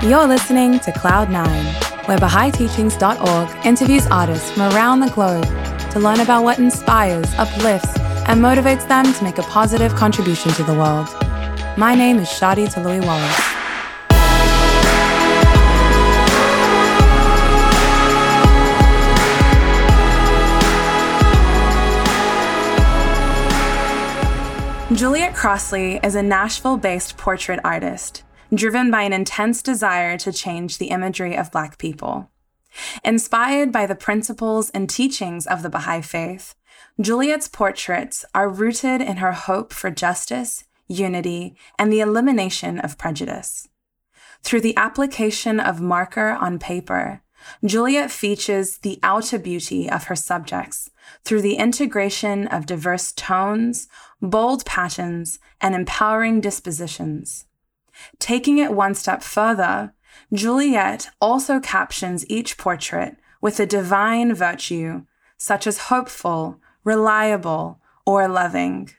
You're listening to Cloud9, where BahaiTeachings.org interviews artists from around the globe to learn about what inspires, uplifts, and motivates them to make a positive contribution to the world. My name is Shadi Toloui Wallace. Juliet Crossley is a Nashville based portrait artist driven by an intense desire to change the imagery of Black people. Inspired by the principles and teachings of the Baha'i Faith, Juliet's portraits are rooted in her hope for justice, unity, and the elimination of prejudice. Through the application of marker on paper, Juliet features the outer beauty of her subjects through the integration of diverse tones, bold patterns, and empowering dispositions. Taking it one step further, Juliet also captions each portrait with a divine virtue, such as hopeful, reliable, or loving.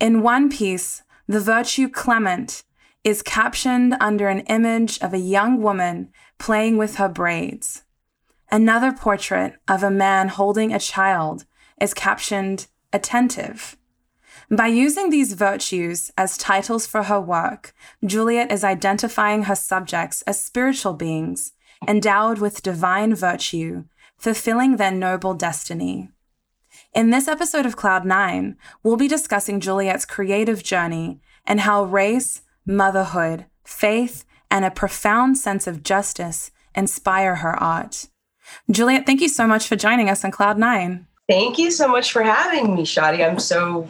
In one piece, the virtue Clement is captioned under an image of a young woman playing with her braids. Another portrait of a man holding a child is captioned attentive. By using these virtues as titles for her work, Juliet is identifying her subjects as spiritual beings, endowed with divine virtue, fulfilling their noble destiny. In this episode of Cloud9, we'll be discussing Juliet's creative journey and how race, motherhood, faith, and a profound sense of justice inspire her art. Juliet, thank you so much for joining us on Cloud9. Thank you so much for having me, Shadi. I'm so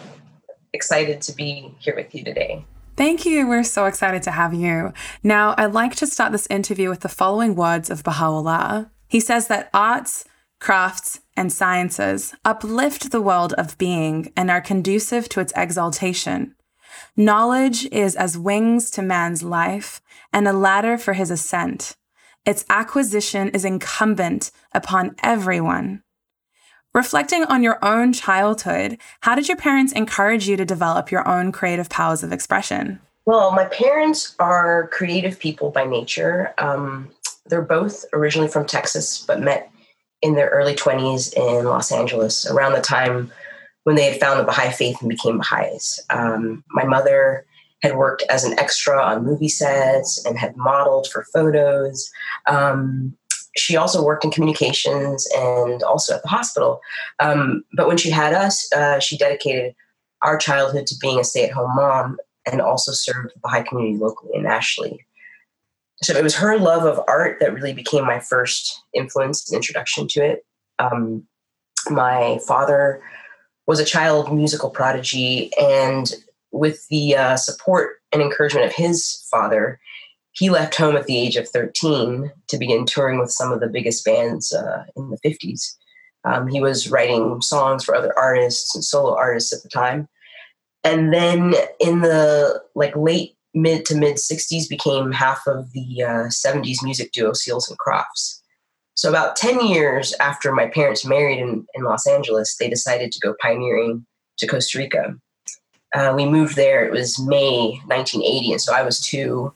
excited to be here with you today. Thank you. We're so excited to have you. Now, I'd like to start this interview with the following words of Baha'u'llah. He says that arts, crafts, and sciences uplift the world of being and are conducive to its exaltation. Knowledge is as wings to man's life and a ladder for his ascent. Its acquisition is incumbent upon everyone. Reflecting on your own childhood, how did your parents encourage you to develop your own creative powers of expression? Well, my parents are creative people by nature. Um, they're both originally from Texas, but met in their early 20s in Los Angeles around the time when they had found the Baha'i faith and became Baha'is. Um, my mother had worked as an extra on movie sets and had modeled for photos. Um, she also worked in communications and also at the hospital. Um, but when she had us, uh, she dedicated our childhood to being a stay at home mom and also served the Baha'i community locally and nationally. So it was her love of art that really became my first influence and introduction to it. Um, my father was a child musical prodigy, and with the uh, support and encouragement of his father, he left home at the age of 13 to begin touring with some of the biggest bands uh, in the 50s. Um, he was writing songs for other artists and solo artists at the time. And then in the like late mid to mid 60s became half of the uh, 70s music duo Seals and Crofts. So about 10 years after my parents married in, in Los Angeles, they decided to go pioneering to Costa Rica. Uh, we moved there, it was May 1980, and so I was two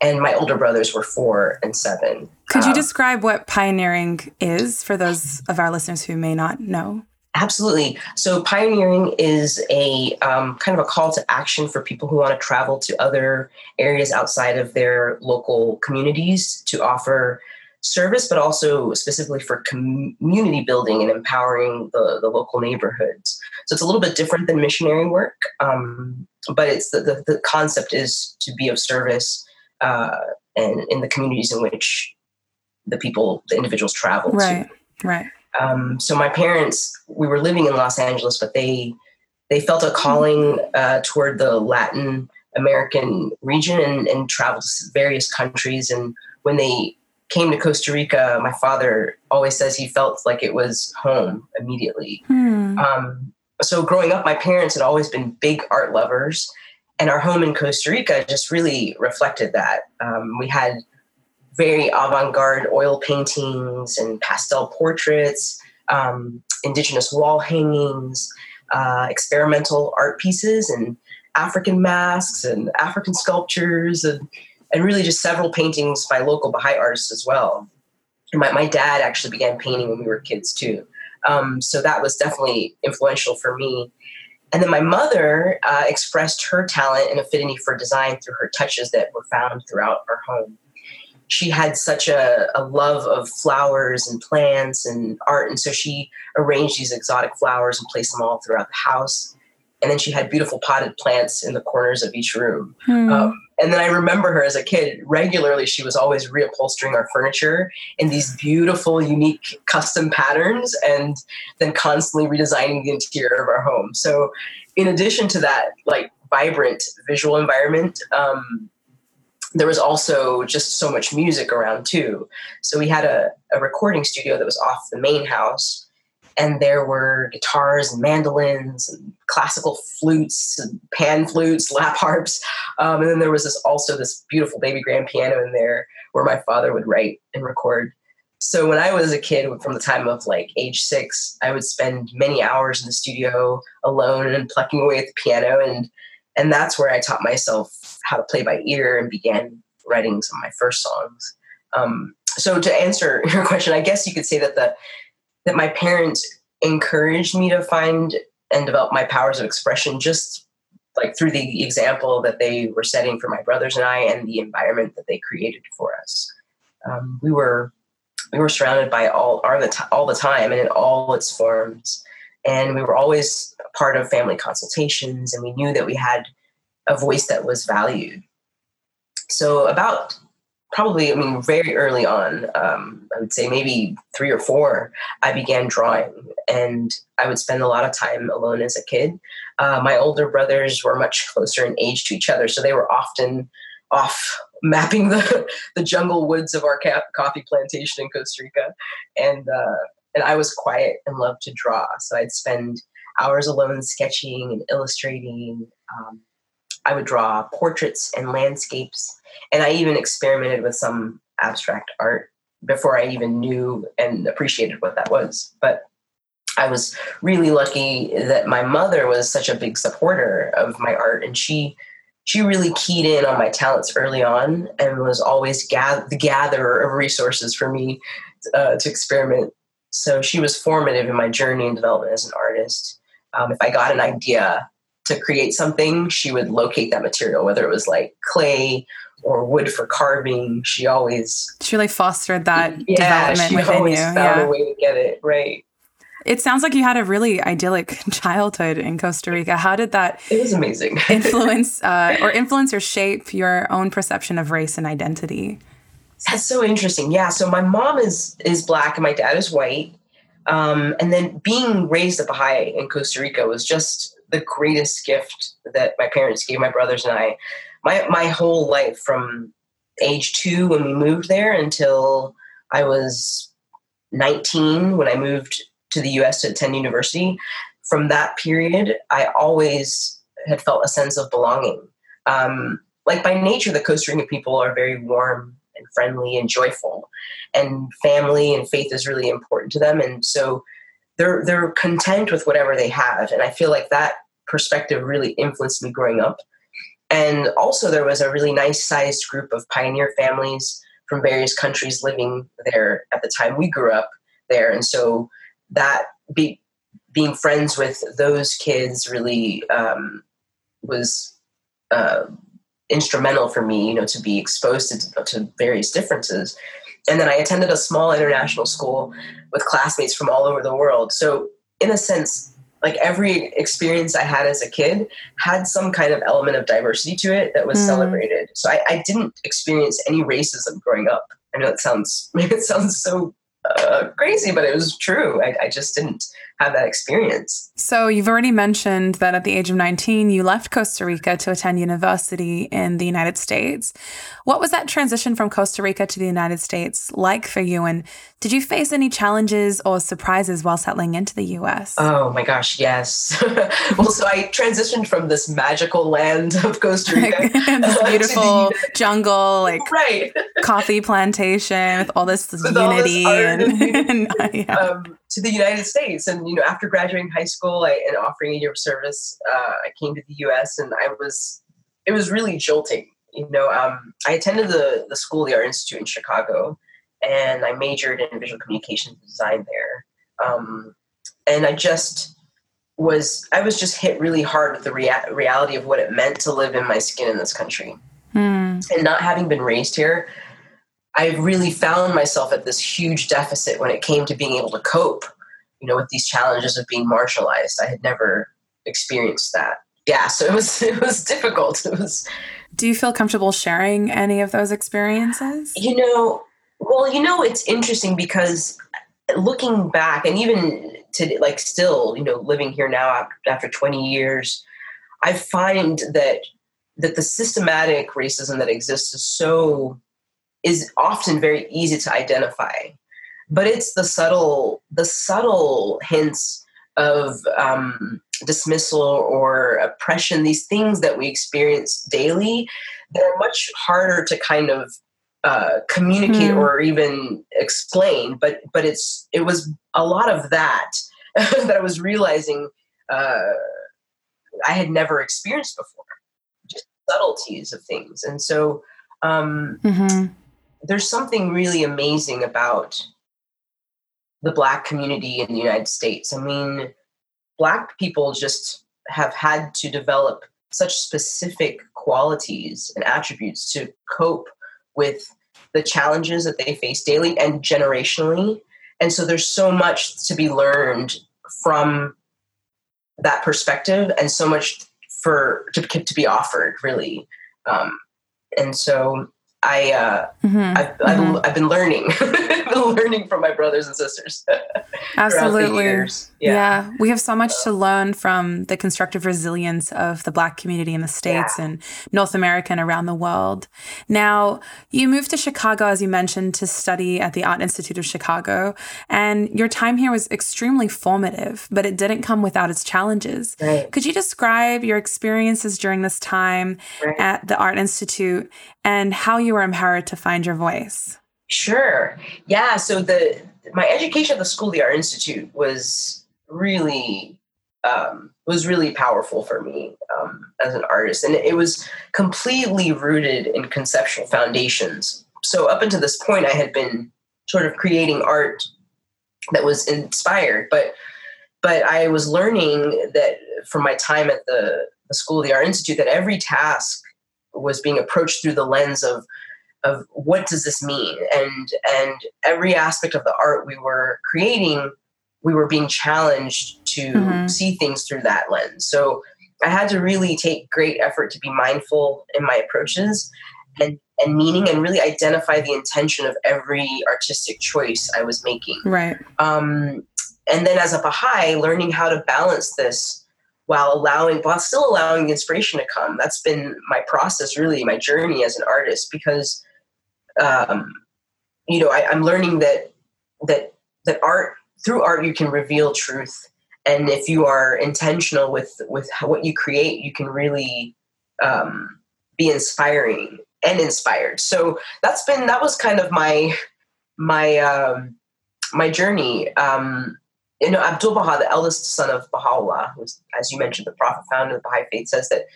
and my older brothers were four and seven. Could you um, describe what pioneering is for those of our listeners who may not know? Absolutely. So, pioneering is a um, kind of a call to action for people who want to travel to other areas outside of their local communities to offer service, but also specifically for community building and empowering the, the local neighborhoods. So, it's a little bit different than missionary work, um, but it's the, the, the concept is to be of service uh, and in the communities in which the people, the individuals travel right, to. Right. Um, so my parents, we were living in Los Angeles, but they they felt a calling uh, toward the Latin American region and, and traveled to various countries. And when they came to Costa Rica, my father always says he felt like it was home immediately. Hmm. Um, so growing up, my parents had always been big art lovers and our home in Costa Rica just really reflected that. Um, we had very avant-garde oil paintings and pastel portraits, um, indigenous wall hangings, uh, experimental art pieces, and African masks and African sculptures, and and really just several paintings by local Baha'i artists as well. My, my dad actually began painting when we were kids too. Um, so that was definitely influential for me. And then my mother uh, expressed her talent and affinity for design through her touches that were found throughout our home. She had such a, a love of flowers and plants and art, and so she arranged these exotic flowers and placed them all throughout the house and then she had beautiful potted plants in the corners of each room. Hmm. Um, and then I remember her as a kid regularly. She was always reupholstering our furniture in these beautiful, unique custom patterns, and then constantly redesigning the interior of our home. So, in addition to that, like vibrant visual environment. Um, there was also just so much music around too. So we had a, a recording studio that was off the main house and there were guitars and mandolins and classical flutes and pan flutes, lap harps, um, and then there was this also this beautiful baby grand piano in there where my father would write and record. So when I was a kid, from the time of like age six, I would spend many hours in the studio alone and plucking away at the piano, and and that's where I taught myself how to play by ear and began writing some of my first songs. Um, so to answer your question, I guess you could say that the that my parents encouraged me to find and develop my powers of expression just like through the example that they were setting for my brothers and I and the environment that they created for us. Um, we were we were surrounded by all all the, t- all the time and in all its forms and we were always part of family consultations and we knew that we had a voice that was valued so about probably, I mean, very early on, um, I would say maybe three or four, I began drawing. And I would spend a lot of time alone as a kid. Uh, my older brothers were much closer in age to each other, so they were often off mapping the, the jungle woods of our ca- coffee plantation in Costa Rica. And, uh, and I was quiet and loved to draw. So I'd spend hours alone sketching and illustrating. Um, I would draw portraits and landscapes and I even experimented with some abstract art before I even knew and appreciated what that was. But I was really lucky that my mother was such a big supporter of my art, and she she really keyed in on my talents early on and was always gather, the gatherer of resources for me uh, to experiment. So she was formative in my journey and development as an artist. Um, if I got an idea to create something, she would locate that material, whether it was like clay or wood for carving. She always she really fostered that yeah, development she within always you. Found yeah. a way to get it right. It sounds like you had a really idyllic childhood in Costa Rica. How did that? It was amazing. influence uh, or influence or shape your own perception of race and identity? That's so interesting. Yeah. So my mom is is black and my dad is white. Um, and then being raised a Baha'i in Costa Rica was just the greatest gift that my parents gave my brothers and I my my whole life from age two when we moved there until I was 19 when I moved to the US to attend university. From that period, I always had felt a sense of belonging. Um, like by nature, the Costa Rican people are very warm and friendly and joyful, and family and faith is really important to them. And so they're they're content with whatever they have. And I feel like that perspective really influenced me growing up. And also, there was a really nice sized group of pioneer families from various countries living there at the time we grew up there. And so, that be, being friends with those kids really um, was uh, instrumental for me, you know, to be exposed to, to various differences. And then I attended a small international school with classmates from all over the world. So, in a sense, like every experience I had as a kid had some kind of element of diversity to it that was mm. celebrated. So I, I, didn't experience any racism growing up. I know it sounds maybe it sounds so uh, crazy, but it was true. I, I just didn't have that experience. So, you've already mentioned that at the age of 19, you left Costa Rica to attend university in the United States. What was that transition from Costa Rica to the United States like for you? And did you face any challenges or surprises while settling into the US? Oh my gosh, yes. well, so I transitioned from this magical land of Costa Rica. this beautiful jungle, like right. coffee plantation with all this with unity. All this and, and, uh, yeah. um, to the United States. And, you know, after graduating high school I, and offering a year of service, uh, I came to the US and I was, it was really jolting. You know, um, I attended the the School of the Art Institute in Chicago, and I majored in visual communications design there. Um, and I just was I was just hit really hard with the rea- reality of what it meant to live in my skin in this country, mm. and not having been raised here. I really found myself at this huge deficit when it came to being able to cope, you know, with these challenges of being marginalized. I had never experienced that. Yeah, so it was it was difficult. It was Do you feel comfortable sharing any of those experiences? You know, well, you know, it's interesting because looking back and even to like still, you know, living here now after 20 years, I find that that the systematic racism that exists is so is often very easy to identify. But it's the subtle the subtle hints of um, dismissal or oppression these things that we experience daily that are much harder to kind of uh, communicate mm. or even explain but but it's it was a lot of that that i was realizing uh, i had never experienced before just subtleties of things and so um, mm-hmm there's something really amazing about the black community in the United States. I mean, black people just have had to develop such specific qualities and attributes to cope with the challenges that they face daily and generationally. And so there's so much to be learned from that perspective and so much for to, to be offered really um, and so I uh, mm-hmm. I've, mm-hmm. I've, I've, been learning, been learning from my brothers and sisters. Absolutely, yeah. yeah. we have so much to learn from the constructive resilience of the Black community in the states yeah. and North America and around the world. Now, you moved to Chicago, as you mentioned, to study at the Art Institute of Chicago, and your time here was extremely formative, but it didn't come without its challenges. Right. Could you describe your experiences during this time right. at the Art Institute and how you were empowered to find your voice? Sure. Yeah. So the my education at the School of the Art Institute was really um, was really powerful for me um, as an artist, and it was completely rooted in conceptual foundations. So up until this point, I had been sort of creating art that was inspired, but but I was learning that from my time at the, the School of the Art Institute that every task was being approached through the lens of of what does this mean? And and every aspect of the art we were creating we were being challenged to mm-hmm. see things through that lens. So i had to really take great effort to be mindful in my approaches and and meaning and really identify the intention of every artistic choice i was making. Right. Um, and then as a baha'i learning how to balance this while allowing while still allowing the inspiration to come. That's been my process really my journey as an artist because um, you know I, i'm learning that that that art through art you can reveal truth. And if you are intentional with with how, what you create you can really um, be inspiring and inspired. So that's been that was kind of my my um, my journey. Um, you know, Abdul Baha, the eldest son of Baha'u'llah, who's, as you mentioned, the prophet founder of the Baha'i faith, says that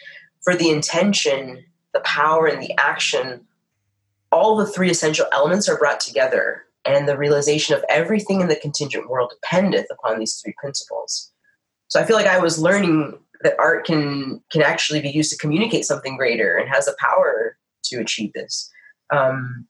for the intention, the power, and the action, all the three essential elements are brought together, and the realization of everything in the contingent world dependeth upon these three principles. So I feel like I was learning that art can can actually be used to communicate something greater and has the power to achieve this. Um,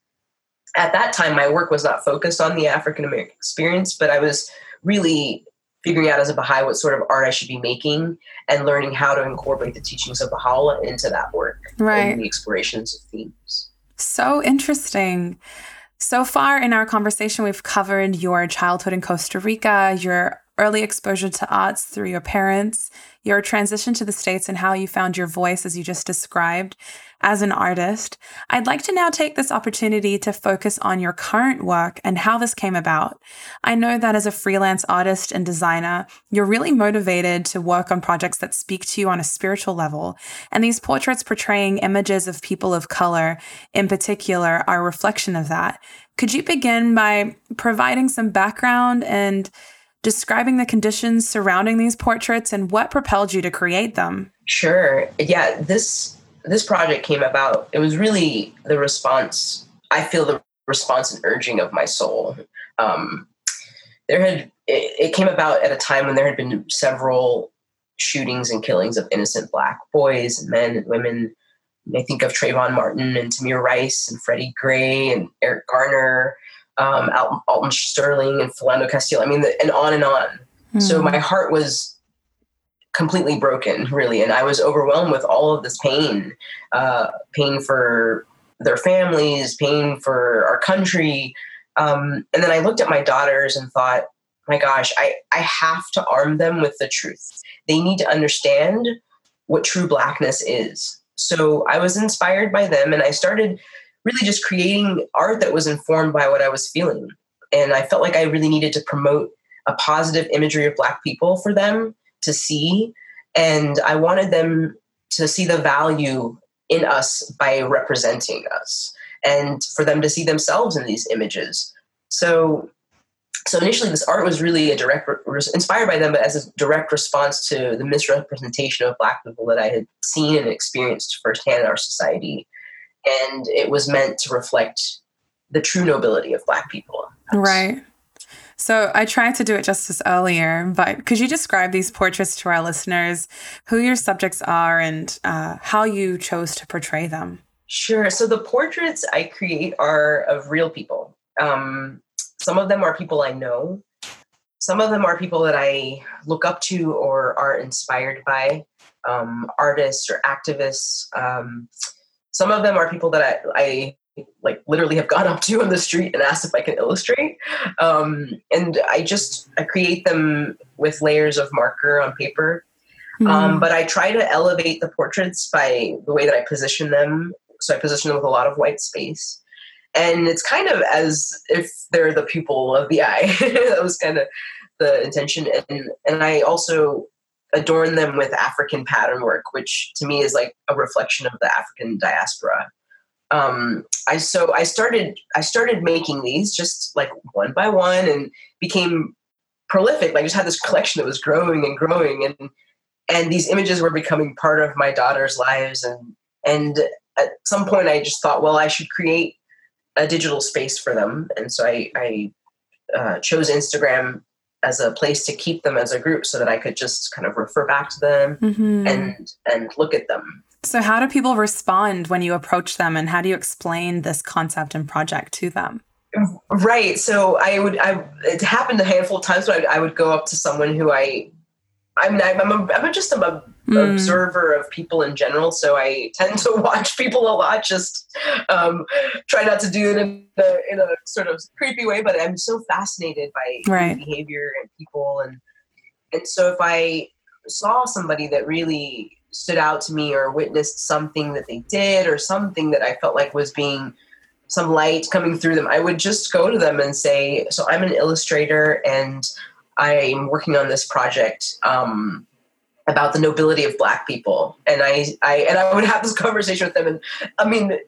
at that time, my work was not focused on the African American experience, but I was really figuring out as a Baha'i what sort of art I should be making and learning how to incorporate the teachings of Baha'u'llah into that work. Right. the explorations of themes. So interesting. So far in our conversation, we've covered your childhood in Costa Rica, your early exposure to arts through your parents, your transition to the States, and how you found your voice, as you just described, as an artist. I'd like to now take this opportunity to focus on your current work and how this came about. I know that as a freelance artist and designer, you're really motivated to work on projects that speak to you on a spiritual level. And these portraits portraying images of people of color in particular are a reflection of that. Could you begin by providing some background and describing the conditions surrounding these portraits and what propelled you to create them. Sure. Yeah, this this project came about, it was really the response. I feel the response and urging of my soul. Um, there had it, it came about at a time when there had been several shootings and killings of innocent black boys and men and women. I think of Trayvon Martin and Tamir Rice and Freddie Gray and Eric Garner, um, Alton, Alton Sterling and Philando Castile. I mean, the, and on and on. Mm. So hmm. my heart was completely broken, really, and I was overwhelmed with all of this pain, uh, pain for their families, pain for our country. Um, and then I looked at my daughters and thought, my gosh, I, I have to arm them with the truth. They need to understand what true blackness is. So I was inspired by them and I started really just creating art that was informed by what I was feeling. And I felt like I really needed to promote a positive imagery of Black people for them to see. And I wanted them to see the value in us by representing us and for them to see themselves in these images. So so initially this art was really a direct re- inspired by them but as a direct response to the misrepresentation of black people that i had seen and experienced firsthand in our society and it was meant to reflect the true nobility of black people right so I tried to do it justice earlier, but could you describe these portraits to our listeners, who your subjects are, and uh, how you chose to portray them? Sure. So the portraits I create are of real people. Um, some of them are people I know. Some of them are people that I look up to or are inspired by, um, artists or activists. Um, some of them are people that I, I like literally have gone up to on the street and asked if I can illustrate. Um, and I just I create them with layers of marker on paper. Mm. but I try to elevate the portraits by the way that I position them. So I position them with a lot of white space and it's kind of as if they're the pupil of the eye. that was kind of the intention, and and I also adorn them with African pattern work, which to me is like a reflection of the African diaspora. Um, I so I started I started making these just like one by one, and became prolific. Like I just had this collection that was growing and growing, and and these images were becoming part of my daughter's lives, and and at some point I just thought, well, I should create a digital space for them, and so I, I uh, chose Instagram as a place to keep them as a group, so that I could just kind of refer back to them mm-hmm. and and look at them. So, how do people respond when you approach them, and how do you explain this concept and project to them? Right. So I would, I it happened a handful of times when I, I would go up to someone who I I'm I'm, a, I'm just a mm. observer of people in general, so I tend to watch people a lot. Just um, try not to do it in a, in a sort of creepy way, but I'm so fascinated by right. behavior and people, and and so if I saw somebody that really stood out to me or witnessed something that they did or something that I felt like was being some light coming through them, I would just go to them and say, "So I'm an illustrator and." I'm working on this project um, about the nobility of Black people, and I, I and I would have this conversation with them, and I mean,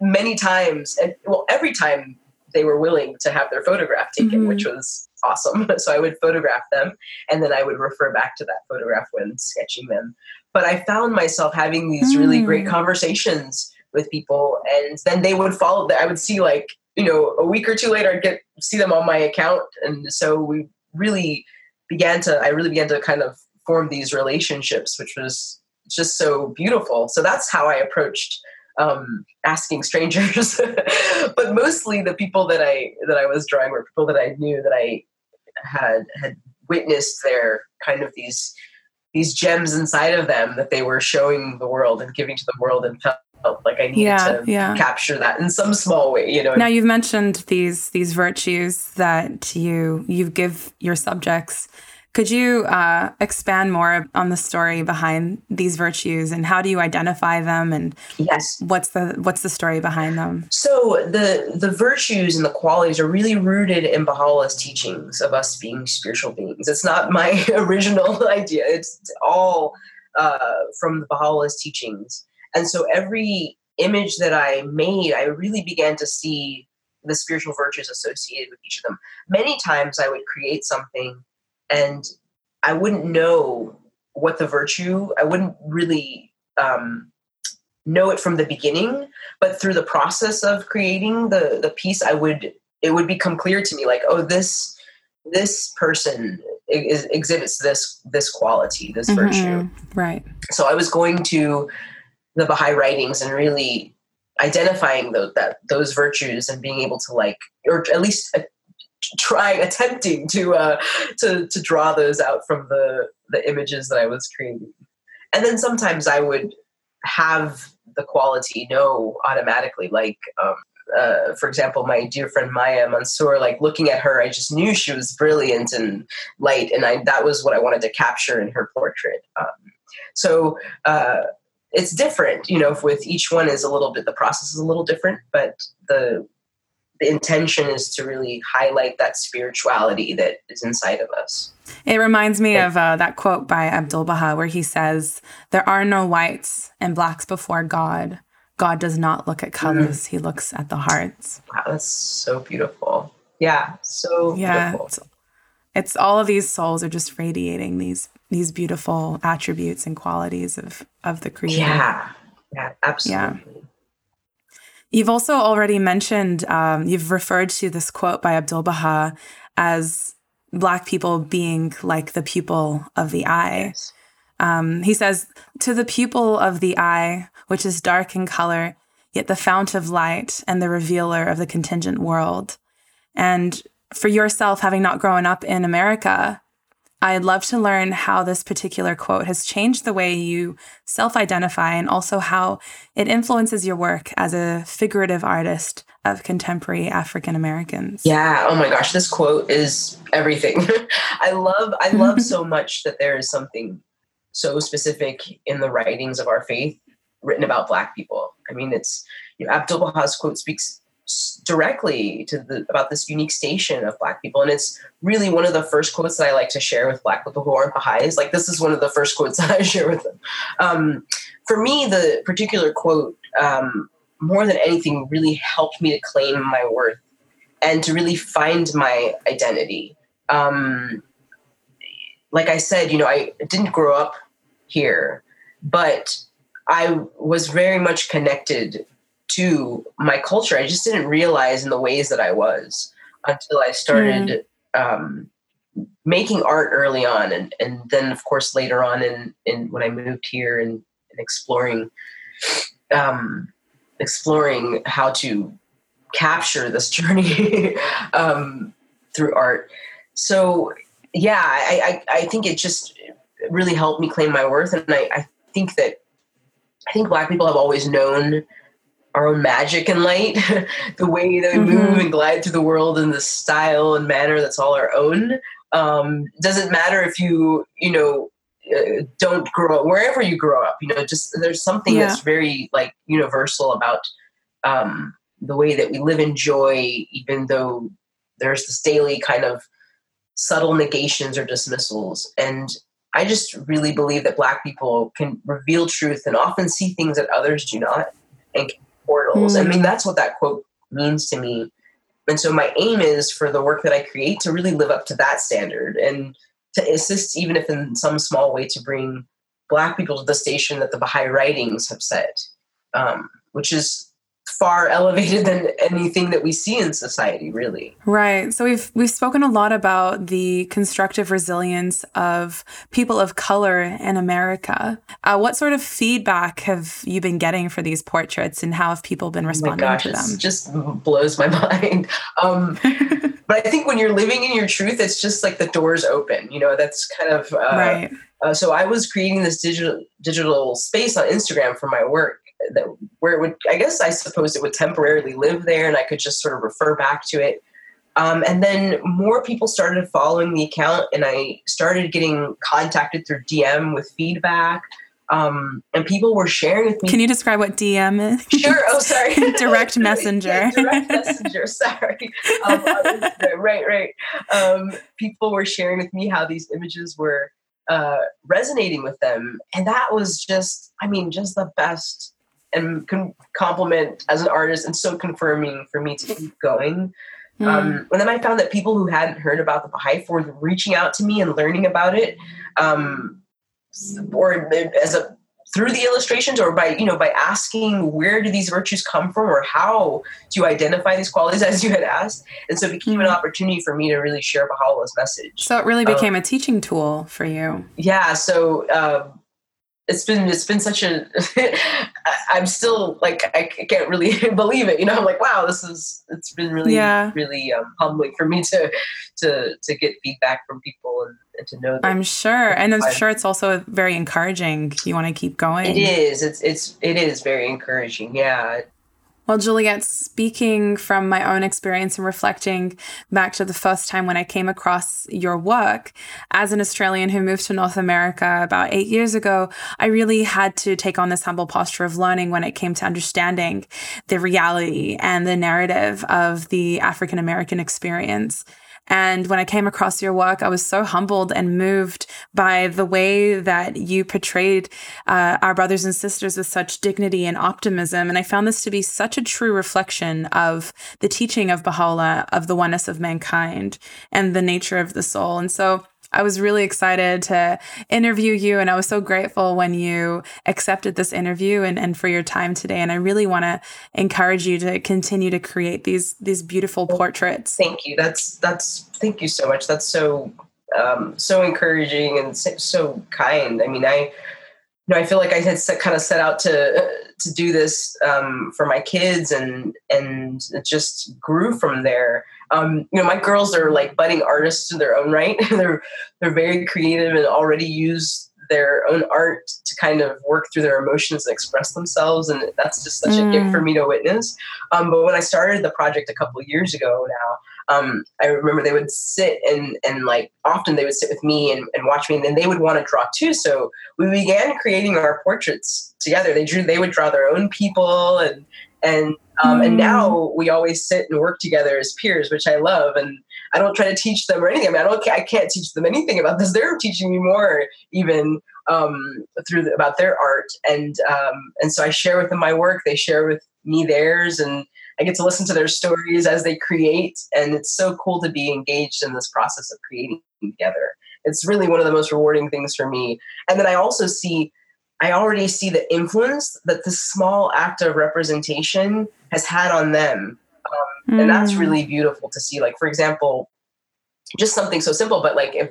many times, and well, every time they were willing to have their photograph taken, mm-hmm. which was awesome. So I would photograph them, and then I would refer back to that photograph when sketching them. But I found myself having these really great mm. conversations with people, and then they would follow. That. I would see like you know a week or two later, I'd get see them on my account, and so we really began to I really began to kind of form these relationships, which was just so beautiful. So that's how I approached um, asking strangers, but mostly the people that I that I was drawing were people that I knew that I had had witnessed their kind of these these gems inside of them that they were showing the world and giving to the world and felt like I needed yeah, to yeah. capture that in some small way, you know. Now you've mentioned these these virtues that you you give your subjects. Could you uh, expand more on the story behind these virtues and how do you identify them and yes, what's the what's the story behind them? So the the virtues and the qualities are really rooted in Baha'u'llah's teachings of us being spiritual beings. It's not my original idea. It's all uh, from the Baha'u'llah's teachings. And so every image that I made, I really began to see the spiritual virtues associated with each of them. Many times I would create something and I wouldn't know what the virtue, I wouldn't really um, know it from the beginning, but through the process of creating the the piece, I would it would become clear to me like, oh, this this person is, exhibits this this quality, this mm-hmm. virtue. Right. So I was going to the Baha'i writings and really identifying those that those virtues and being able to like, or at least uh, trying, attempting to uh, to to draw those out from the the images that I was creating. And then sometimes I would have the quality know automatically, like um, uh, for example, my dear friend Maya Mansour, like looking at her, I just knew she was brilliant and light, and I that was what I wanted to capture in her portrait. Um, so uh, it's different, you know. With each one is a little bit the process is a little different, but the the intention is to really highlight that spirituality that is inside of us. It reminds me of uh, that quote by Abdul Baha where he says, There are no whites and blacks before God. God does not look at colors, mm-hmm. he looks at the hearts. Wow, that's so beautiful. Yeah, so yeah, it's, it's, all of these souls are just radiating these these beautiful attributes and qualities of of the creator. Yeah, yeah, absolutely. Yeah. You've also already mentioned, um, you've referred to this quote by Abdul Baha as Black people being like the pupil of the eye. Yes. Um, he says, To the pupil of the eye, which is dark in color, yet the fount of light and the revealer of the contingent world. And for yourself, having not grown up in America, I'd love to learn how this particular quote has changed the way you self identify and also how it influences your work as a figurative artist of contemporary African Americans. Yeah. Oh my gosh, this quote is everything. I love I love so much that there is something so specific in the writings of our faith written about black people. I mean, it's you know, Abdul Baha's quote speaks directly to the about this unique station of black people. And it's really one of the first quotes that i like to share with black people who aren't baha'is like this is one of the first quotes that i share with them. Um, for me the particular quote um, more than anything really helped me to claim my worth and to really find my identity. Um, like I said, you know, I didn't grow up here, but I was very much connected to my culture. I just didn't realize in the ways that I was until I started mm. um, making art early on, and and then of course later on in in when I moved here and, and exploring um, exploring how to capture this journey um, through art. So yeah, I, I, I think it just really helped me claim my worth. And I, I think that I think black people have always known our own magic and light, the way that we mm-hmm. move and glide through the world in the style and manner that's all our own. Um, doesn't matter if you, you know, uh, don't grow up wherever you grow up, you know, just there's something yeah. that's very like universal about um, the way that we live in joy, even though there's this daily kind of subtle negations or dismissals. And I just really believe that Black people can reveal truth and often see things that others do not and portals. Mm. I mean, that's what that quote means to me. And so my aim is for the work that I create to really live up to that standard and to assist, even if in some small way, to bring Black people to the station that the Baha'i writings have set, um, which is far elevated than anything that we see in society really. Right. So we've we've spoken a lot about the constructive resilience of people of color in america. Uh, what sort of feedback have you been getting for these portraits and how have people been responding oh gosh, to them just blows my mind. Um, but i think when you're living in your truth it's just like the doors open you know that's kind of uh, right. uh, so I was creating this digital digital space on Instagram for my work, that where it would I guess I suppose it would temporarily live there and I could just sort of refer back to it. Um, and then more people started following the account and I started getting contacted through DM with feedback. Um, and people were sharing with me. Can you describe what DM is? Sure. Oh, sorry. direct messenger. yeah, direct messenger. Sorry. Um, right, right. Um, people were sharing with me how these images were uh, resonating with them, and that was just, I mean, just the best and con- compliment as an artist and so confirming for me to keep going. Mm. Um, and then I found that people who hadn't heard about the Baha'i were reaching out to me and learning about it, um, or as a through the illustrations or by you know by asking where do these virtues come from or how do you identify these qualities as you had asked and so it became mm-hmm. an opportunity for me to really share baha'u'llah's message so it really became um, a teaching tool for you yeah so um, it's been it's been such a i'm still like i can't really believe it you know i'm like wow this is it's been really yeah. really um, humbling for me to to to get feedback from people and, and to know that i'm sure. and i'm sure it's also very encouraging. You want to keep going. It is. It's it's it is very encouraging. Yeah well, Juliet, speaking from my own experience and reflecting back to the first time when I came across your work as an Australian who moved to North America about eight years ago, I really had to take on this humble posture of learning when it came to understanding the reality and the narrative of the African American experience. And when I came across your work, I was so humbled and moved by the way that you portrayed uh, our brothers and sisters with such dignity and optimism. And I found this to be such a true reflection of the teaching of Baha'u'llah, of the oneness of mankind and the nature of the soul. And so I was really excited to interview you, and I was so grateful when you accepted this interview and, and for your time today. And I really want to encourage you to continue to create these these beautiful portraits. Thank you. That's that's thank you so much. That's so um, so encouraging and so kind. I mean, I know I feel like I had set, kind of set out to to do this um, for my kids, and and it just grew from there um, you know, my girls are like budding artists in their own right. they're they're very creative and already use their own art to kind of work through their emotions and express themselves, and that's just such mm. a gift for mm. me to witness. Um, but when I started the project a couple years ago now, um, I remember they would sit and and like often they would sit with me and, and watch me, and then they would want to draw too. So we began creating our portraits together. They drew, they would draw their own people, and and um, mm. And now we always sit and work together as peers, which I love. And I don't try to teach them or anything. I mean, I don't. I can't teach them anything about this. They're teaching me more, even um, through the, about their art. And um, and so I share with them my work. They share with me theirs, and I get to listen to their stories as they create. And it's so cool to be engaged in this process of creating together. It's really one of the most rewarding things for me. And then I also see I already see the influence that this small act of representation has had on them. Um, mm. And that's mm. really beautiful to see. Like, for example, just something so simple, but like if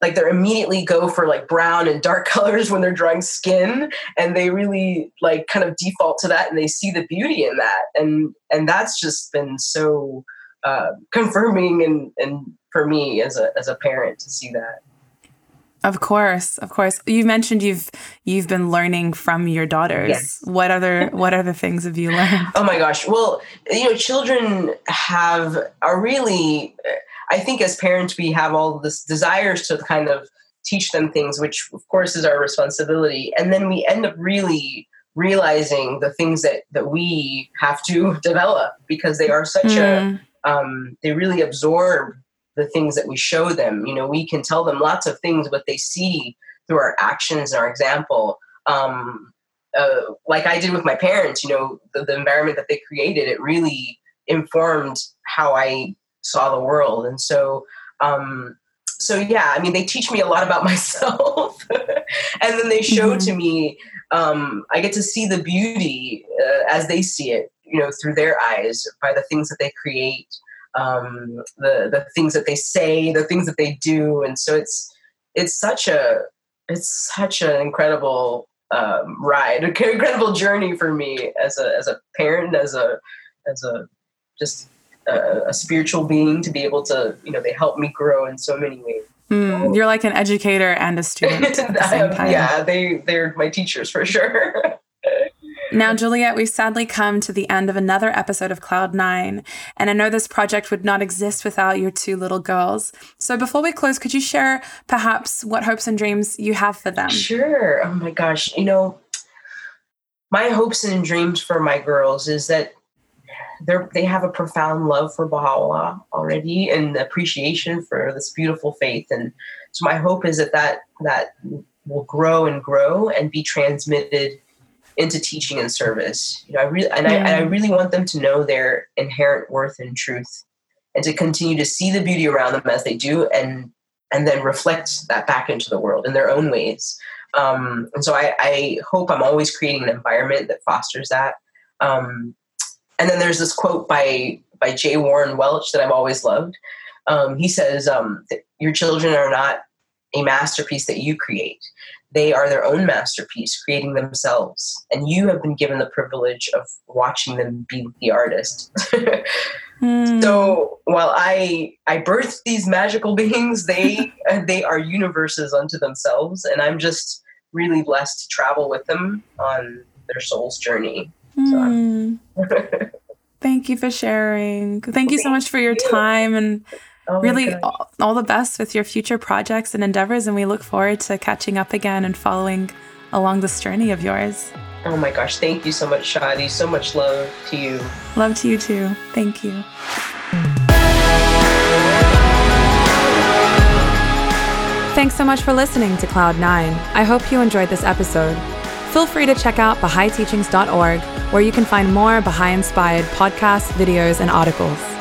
like they're immediately go for like brown and dark colors when they're drawing skin and they really like kind of default to that and they see the beauty in that and and that's just been so uh, confirming and and for me as a as a parent to see that of course, of course. You mentioned you've you've been learning from your daughters. Yes. What other what other things have you learned? Oh my gosh. Well, you know, children have are really I think as parents we have all this desires to kind of teach them things which of course is our responsibility and then we end up really realizing the things that that we have to develop because they are such mm. a hmm. um, they really absorb the things that we show them. You know, we can tell them lots of things, but they see through our actions and our example. Um, uh, like I did with my parents, you know, the, the environment that they created, it really informed how I saw the world. And so, um, so yeah, I mean, they teach me a lot about myself, and then they show mm-hmm. to me. Um, I get to see the beauty uh, as they see it, you know, through their eyes by the things that they create, um, the the things that they say, the things that they do, and so it's it's such a it's such an incredible um, ride, an incredible journey for me as a as a parent, as a as a just a, a spiritual being to be able to you know they help me grow in so many ways. Mm, you're like an educator and a student at the same time. yeah, they they're my teachers for sure. Now, Juliet, we've sadly come to the end of another episode of Cloud Nine, and I know this project would not exist without your two little girls. So, before we close, could you share perhaps what hopes and dreams you have for them? Sure. Oh my gosh. You know, my hopes and dreams for my girls is that they're, they have a profound love for Baha'u'llah already and appreciation for this beautiful faith. And so, my hope is that that, that will grow and grow and be transmitted into teaching and service. You know, I really and, yeah. I, and I really want them to know their inherent worth and truth, and to continue to see the beauty around them as they do, and and then reflect that back into the world in their own ways. Um, and so I, I, hope I'm always creating an environment that fosters that. Um, and then there's this quote by by J. Warren Welch that I've always loved. Um, he says, um, "Your children are not a masterpiece that you create; they are their own masterpiece, creating themselves. And you have been given the privilege of watching them be the artist." mm. So while I I birthed these magical beings, they they are universes unto themselves, and I'm just really blessed to travel with them on their soul's journey. Mm. Thank you for sharing. Thank you so much for your time and oh really all, all the best with your future projects and endeavors. And we look forward to catching up again and following along this journey of yours. Oh my gosh, thank you so much, Shadi. So much love to you. Love to you too. Thank you. Thanks so much for listening to Cloud9. I hope you enjoyed this episode. Feel free to check out BahaiTeachings.org, where you can find more Baha'i inspired podcasts, videos, and articles.